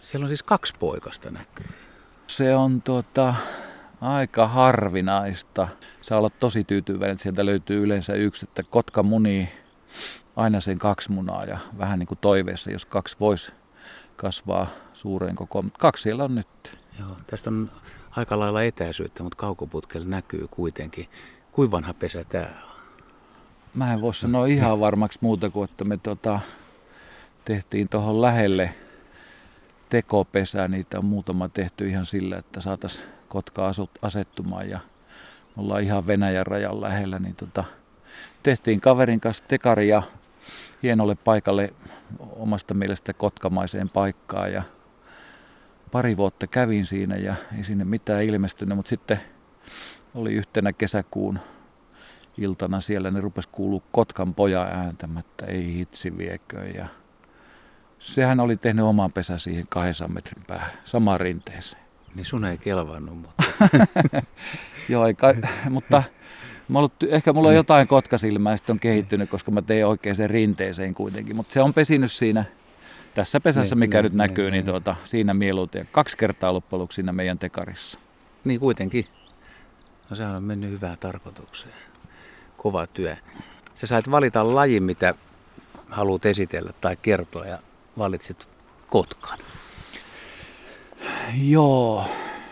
Siellä on siis kaksi poikasta näkyy. Se on tuota, aika harvinaista. Saa olla tosi tyytyväinen, että sieltä löytyy yleensä yksi, että kotka munii aina sen kaksi munaa ja vähän niin kuin toiveessa, jos kaksi voisi kasvaa suureen kokoon. Mutta kaksi siellä on nyt. Joo, tästä on aika lailla etäisyyttä, mutta kaukoputkella näkyy kuitenkin. Kuinka vanha pesä tämä on? Mä en voi sanoa ihan varmaksi muuta kuin, että me tota, tehtiin tuohon lähelle tekopesää. Niitä on muutama tehty ihan sillä, että saataisiin kotka asettumaan ja ollaan ihan Venäjän rajan lähellä, niin tota, tehtiin kaverin kanssa tekaria hienolle paikalle omasta mielestä kotkamaiseen paikkaan ja pari vuotta kävin siinä ja ei sinne mitään ilmestynyt, mutta sitten oli yhtenä kesäkuun iltana siellä, ne rupes kuulua Kotkan poja ääntämättä, ei hitsi viekö. Ja sehän oli tehnyt oman pesä siihen 200 metrin päähän, samaan rinteeseen. Niin sun ei kelvannut, mutta... Joo, ei kai, mutta Mä ollut, ehkä mulla on jotain kotkasilmää sitten on kehittynyt, koska mä tein oikein sen rinteeseen kuitenkin. Mutta se on pesinyt siinä, tässä pesässä, niin, mikä niin, nyt niin, näkyy, niin, niin tuota, siinä mieluiten. Kaksi kertaa loppujen siinä meidän tekarissa. Niin kuitenkin. No sehän on mennyt hyvään tarkoitukseen. Kova työ. Sä sait valita lajin, mitä haluat esitellä tai kertoa ja valitsit kotkan. Joo,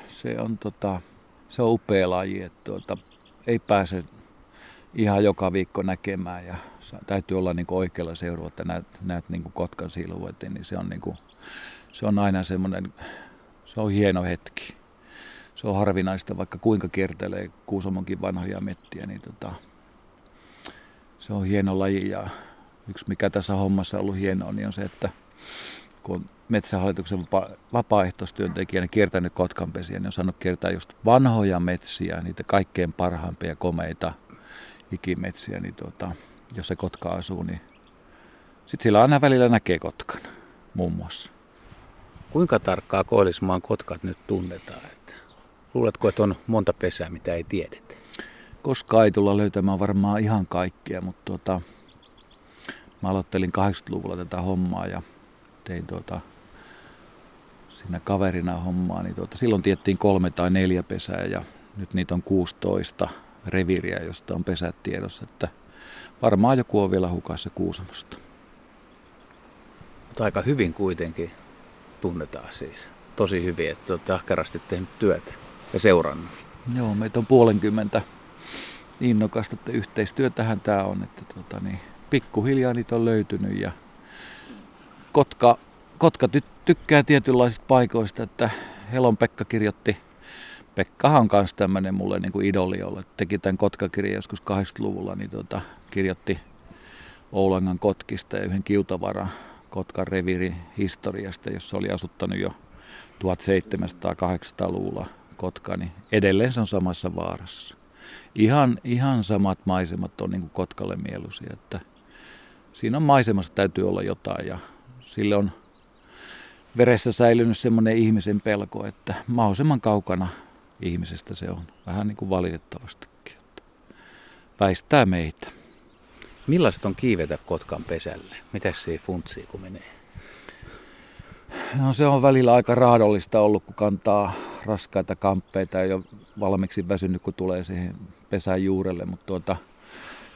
se on, tota, se on upea laji. Että, tuota, ei pääse ihan joka viikko näkemään ja täytyy olla niin oikealla seurulla, että näet, näet niin Kotkan siluetin, niin se on, niin se on aina semmoinen, se on hieno hetki. Se on harvinaista, vaikka kuinka kiertelee Kuusamonkin vanhoja mettiä, niin tota, se on hieno laji ja yksi mikä tässä hommassa on ollut hienoa, niin on se, että kun metsähallituksen vapaaehtoistyöntekijänä kiertänyt kotkanpesiä, niin on saanut kiertää just vanhoja metsiä, niitä kaikkein parhaimpia komeita ikimetsiä, niin tuota, jos se kotka asuu, niin sitten sillä aina välillä näkee kotkan, muun muassa. Kuinka tarkkaa Koillismaan kotkat nyt tunnetaan? Että luuletko, että on monta pesää, mitä ei tiedetä? Koskaan ei tulla löytämään varmaan ihan kaikkia, mutta tuota, mä aloittelin 80-luvulla tätä hommaa ja tein tuota, siinä kaverina hommaa, niin tuota, silloin tiettiin kolme tai neljä pesää ja nyt niitä on 16 reviriä, josta on pesät tiedossa, että varmaan joku on vielä hukassa Kuusamosta. Mutta aika hyvin kuitenkin tunnetaan siis. Tosi hyvin, että olette ahkerasti tehnyt työtä ja seurannut. Joo, meitä on puolenkymmentä innokasta, että yhteistyötähän tämä on, että tuota, niin, pikkuhiljaa niitä on löytynyt ja Kotka, Kotka ty, tykkää tietynlaisista paikoista, että Helon Pekka kirjoitti, Pekkahan on myös tämmöinen mulle niin kuin idoli olla. Teki tämän Kotkakirjan joskus 80-luvulla, niin tota, kirjoitti Oulangan Kotkista ja yhden kiutavaran Kotkan reviirin historiasta, jossa oli asuttanut jo 1700-800-luvulla Kotka, niin edelleen se on samassa vaarassa. Ihan, ihan samat maisemat on niin kuin Kotkalle mieluisia, että siinä on maisemassa täytyy olla jotain ja sille on veressä säilynyt semmoinen ihmisen pelko, että mahdollisimman kaukana ihmisestä se on. Vähän niin kuin valitettavastikin. Että väistää meitä. Millaista on kiivetä Kotkan pesälle? Mitä se funtsii, kun menee? No se on välillä aika raadollista ollut, kun kantaa raskaita kamppeita ja jo valmiiksi väsynyt, kun tulee siihen pesän juurelle. Mutta tuota,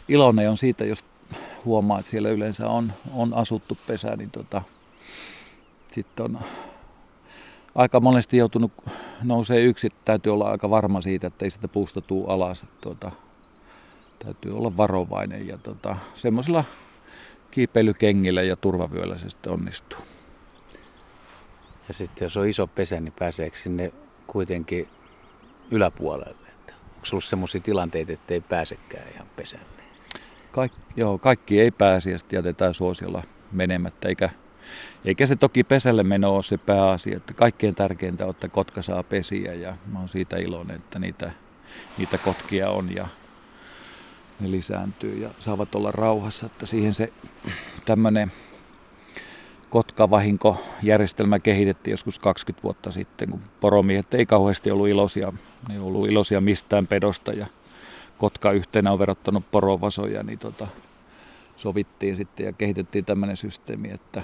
iloinen on siitä, jos huomaa, että siellä yleensä on, on asuttu pesä, niin tota, sitten on aika monesti joutunut nousee yksi, täytyy olla aika varma siitä, että ei sitä puusta tuu alas. Tuota, täytyy olla varovainen ja tota, semmoisella kiipeilykengillä ja turvavyöllä se sitten onnistuu. Ja sitten jos on iso pesä, niin pääseekö sinne kuitenkin yläpuolelle? Onko ollut semmoisia tilanteita, että ei pääsekään ihan pesälle? Kaik, joo, kaikki ei sitten jätetään suosiolla menemättä, eikä, eikä se toki pesälle meno ole se pääasia. Että kaikkein tärkeintä on, että kotka saa pesiä ja mä oon siitä iloinen, että niitä, niitä kotkia on ja ne lisääntyy ja saavat olla rauhassa, että siihen se tämmöinen kotkavahinkojärjestelmä kehitettiin joskus 20 vuotta sitten, kun poromiehet ei kauheasti ollut iloisia, ei ollut iloisia mistään pedosta ja kotka yhtenä on verottanut porovasoja, niin tota, sovittiin sitten ja kehitettiin tämmöinen systeemi, että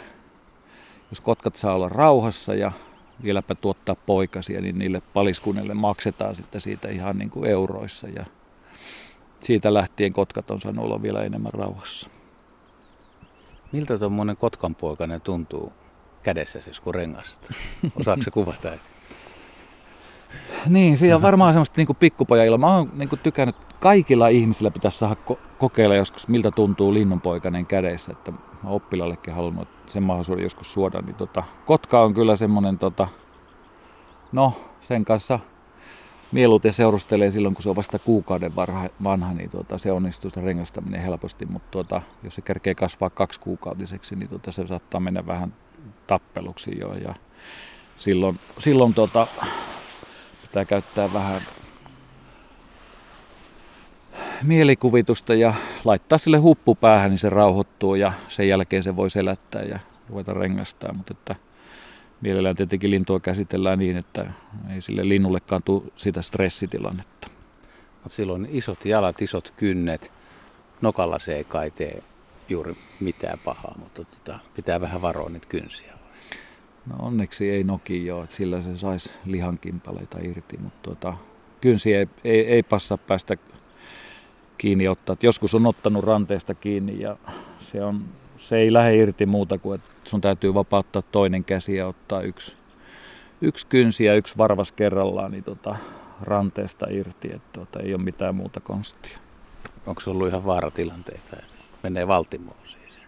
jos kotkat saa olla rauhassa ja vieläpä tuottaa poikasia, niin niille paliskunnille maksetaan sitten siitä ihan niin kuin euroissa ja siitä lähtien kotkat on saanut olla vielä enemmän rauhassa. Miltä tuommoinen kotkanpoikainen tuntuu kädessä siis kuin rengasta? Osaatko se kuvata? niin, siinä on varmaan semmoista niin pikkupojailla. Mä oon niin tykännyt, kaikilla ihmisillä pitäisi saada ko- kokeilla joskus, miltä tuntuu linnunpoikainen kädessä. Että mä oppilaallekin halunnut sen mahdollisuuden joskus suoda. Niin tota, kotka on kyllä semmoinen, tota, no sen kanssa mieluiten seurustelee silloin, kun se on vasta kuukauden varha, vanha, niin tuota, se onnistuu se rengastaminen helposti, mutta tuota, jos se kerkee kasvaa kaksi kuukautiseksi, niin tuota, se saattaa mennä vähän tappeluksi jo. Ja silloin, silloin tuota, pitää käyttää vähän mielikuvitusta ja laittaa sille huppu päähän, niin se rauhoittuu ja sen jälkeen se voi selättää ja ruveta rengastaa. Mutta että mielellään tietenkin lintua käsitellään niin, että ei sille linnullekaan tule sitä stressitilannetta. Mutta silloin isot jalat, isot kynnet. Nokalla se ei kai tee juuri mitään pahaa, mutta tota, pitää vähän varoa niitä kynsiä. No onneksi ei noki joo, että sillä se saisi lihankimpaleita irti, mutta tuota, kynsi ei, ei, ei passa päästä kiinni ottaa. Et joskus on ottanut ranteesta kiinni ja se, on, se ei lähde irti muuta kuin, että sun täytyy vapauttaa toinen käsi ja ottaa yksi, yksi kynsi ja yksi varvas kerrallaan niin tota, ranteesta irti, että tota, ei ole mitään muuta konstia. Onko se ollut ihan vaaratilanteita, että menee valtimoon siis?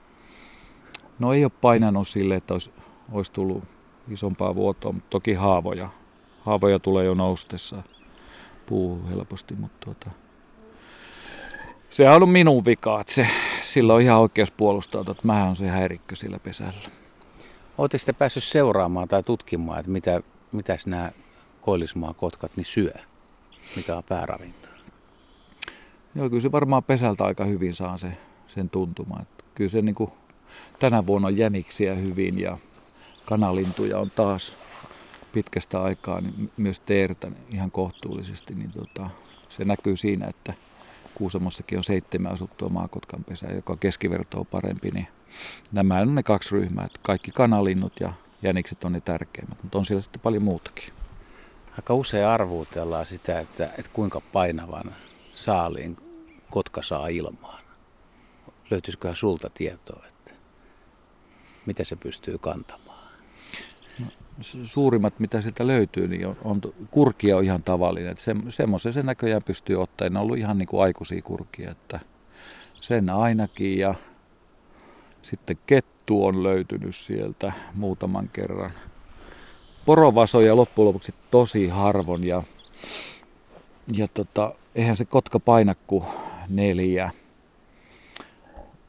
No ei ole painanut sille, että olisi, olisi tullut isompaa vuotoa, mutta toki haavoja. Haavoja tulee jo noustessa puu helposti, mutta tuota, se on ollut minun vika, että se, sillä on ihan oikeus puolustaa, että mä on se häirikkö sillä pesällä. Oletteko te päässyt seuraamaan tai tutkimaan, että mitä, mitäs nämä koillismaa kotkat niin syö? Mikä on pääravinto? Joo, kyllä se varmaan pesältä aika hyvin saa se, sen tuntuma. Että kyllä se niin kuin, tänä vuonna on jäniksiä hyvin ja kanalintuja on taas pitkästä aikaa niin myös teertä ihan kohtuullisesti. Niin tota, se näkyy siinä, että Kuusamossakin on seitsemän asuttua maakotkan pesää, joka on parempi, niin nämä on ne kaksi ryhmää. Että kaikki kanalinnut ja jänikset on ne tärkeimmät, mutta on siellä sitten paljon muutakin. Aika usein arvuutellaan sitä, että, että kuinka painavan saaliin kotka saa ilmaan. Löytyisiköhän sulta tietoa, että miten se pystyy kantamaan? Suurimmat, mitä sieltä löytyy, niin on, on kurkia on ihan tavallinen. Että se, semmoisen se näköjään pystyy ottamaan. Ne on ollut ihan niin kuin aikuisia kurkia, että sen ainakin. Ja sitten kettu on löytynyt sieltä muutaman kerran. Porovasoja loppujen lopuksi tosi harvon ja, ja tota, eihän se kotka paina kuin neljä,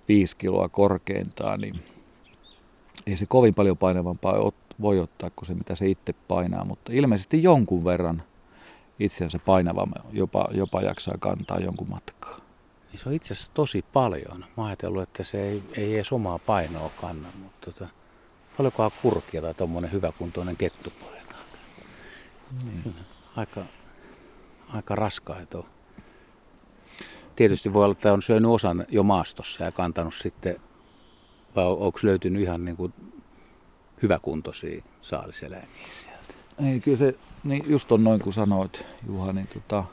viisi kiloa korkeintaan, niin ei se kovin paljon painavampaa voi ottaa kuin se, mitä se itse painaa, mutta ilmeisesti jonkun verran itseänsä painava jopa, jopa jaksaa kantaa jonkun matkaa. Niin se on itse asiassa tosi paljon. Mä ajatellut, että se ei, ei edes omaa painoa kanna, mutta tota, paljonkohan kurkia tai tuommoinen hyväkuntoinen kettu painaa. Niin. Aika, aika raskaita on. Tietysti voi olla, että on syönyt osan jo maastossa ja kantanut sitten, vai onko löytynyt ihan niin kuin hyväkuntoisia saaliseläimiä sieltä? Ei, kyllä se, niin just on noin kuin sanoit Juha, niin tota,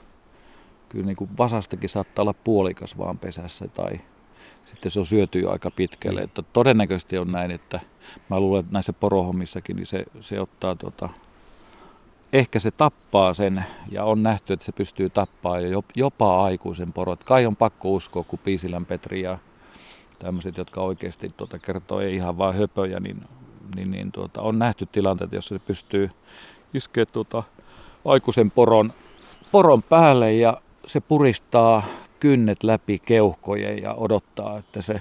kyllä niin kuin vasastakin saattaa olla puolikas vaan pesässä tai sitten se on syöty jo aika pitkälle. Että todennäköisesti on näin, että mä luulen, että näissä porohommissakin niin se, se ottaa tota, ehkä se tappaa sen ja on nähty, että se pystyy tappaa jo jopa aikuisen porot. Kai on pakko uskoa, kun Piisilän Petri ja tämmöiset, jotka oikeasti tuota, kertoo ei ihan vain höpöjä, niin, niin, niin tuota, on nähty tilanteet, jossa se pystyy iskeä tuota, aikuisen poron, poron päälle ja se puristaa kynnet läpi keuhkojen ja odottaa, että se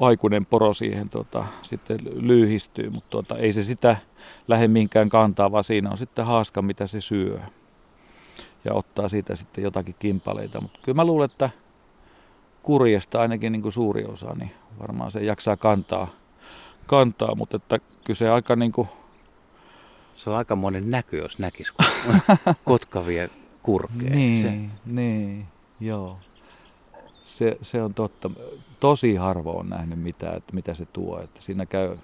aikuinen poro siihen tota, sitten lyhistyy, mutta tota, ei se sitä lähde minkään kantaa, vaan siinä on sitten haaska, mitä se syö. Ja ottaa siitä sitten jotakin kimpaleita. Mutta kyllä mä luulen, että kurjesta ainakin niin kuin suuri osa, niin varmaan se jaksaa kantaa, kantaa mutta että kyllä se aika niin kuin... Se on aika monen näky, jos näkisi, kun kotka vie kurkeen. Niin, se... niin, joo. Se, se on totta. Tosi harvoin on nähnyt mitä, että mitä se tuo. Että siinä käy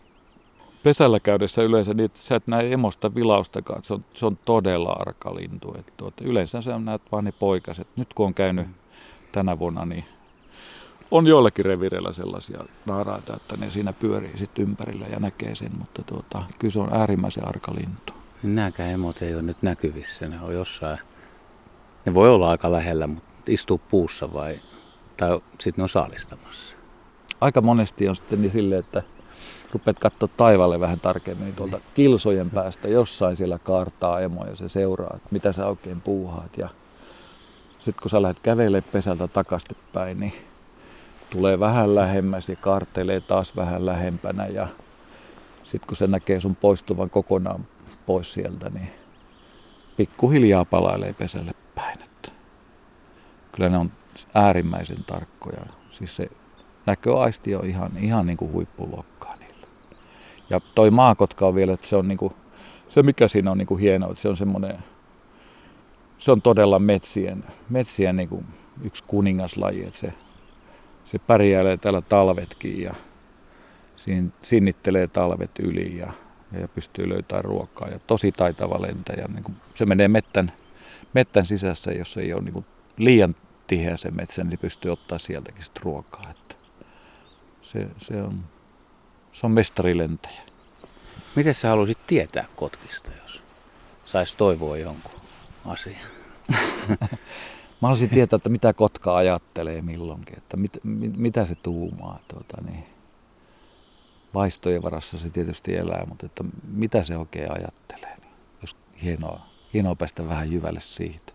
pesällä käydessä yleensä niin, että sä et näe emosta vilaustakaan. Se on, se on todella arka lintu. Et tuota, yleensä sä näet vaan ne poikaset. Nyt kun on käynyt tänä vuonna, niin on joillakin revireillä sellaisia naaraita, että ne siinä pyörii sitten ympärillä ja näkee sen, mutta tuota, kyllä se on äärimmäisen arka lintu. Nämäkään emot ei ole nyt näkyvissä. Ne on jossain, ne voi olla aika lähellä, mutta istuu puussa vai, tai sitten ne on saalistamassa. Aika monesti on sitten niin silleen, että rupeat katsoa taivaalle vähän tarkemmin niin tuolta kilsojen päästä jossain siellä kaartaa emo ja se seuraa, että mitä sä oikein puuhaat. Ja sitten kun sä lähdet kävelemään pesältä takastepäin, niin tulee vähän lähemmäs ja kaartelee taas vähän lähempänä ja sitten kun se näkee sun poistuvan kokonaan pois sieltä, niin pikkuhiljaa palailee pesälle päin. Että kyllä ne on äärimmäisen tarkkoja. Siis se näköaisti on ihan, ihan niin kuin huippuluokkaa niillä. Ja toi maakotka on vielä, että se on niin kuin, se mikä siinä on niin kuin hienoa, että se on semmoinen, se on todella metsien, metsien niin kuin yksi kuningaslaji, että se, se pärjäilee täällä talvetkin ja sinnittelee talvet yli ja, ja pystyy löytämään ruokaa ja tosi taitava lentäjä. Niin kuin se menee mettän, mettän sisässä, jos ei ole niin kuin liian tiheä se metsä, niin pystyy ottaa sieltäkin sit ruokaa. Että se, se, on, se on mestarilentäjä. Miten sä haluaisit tietää kotkista, jos sais toivoa jonkun asian? Mä haluaisin tietää, että mitä kotka ajattelee milloinkin, että mit, mit, mitä se tuumaa. Tuota, niin. Vaistojen varassa se tietysti elää, mutta että mitä se oikein ajattelee. Niin jos hienoa, hienoa päästä vähän jyvälle siitä.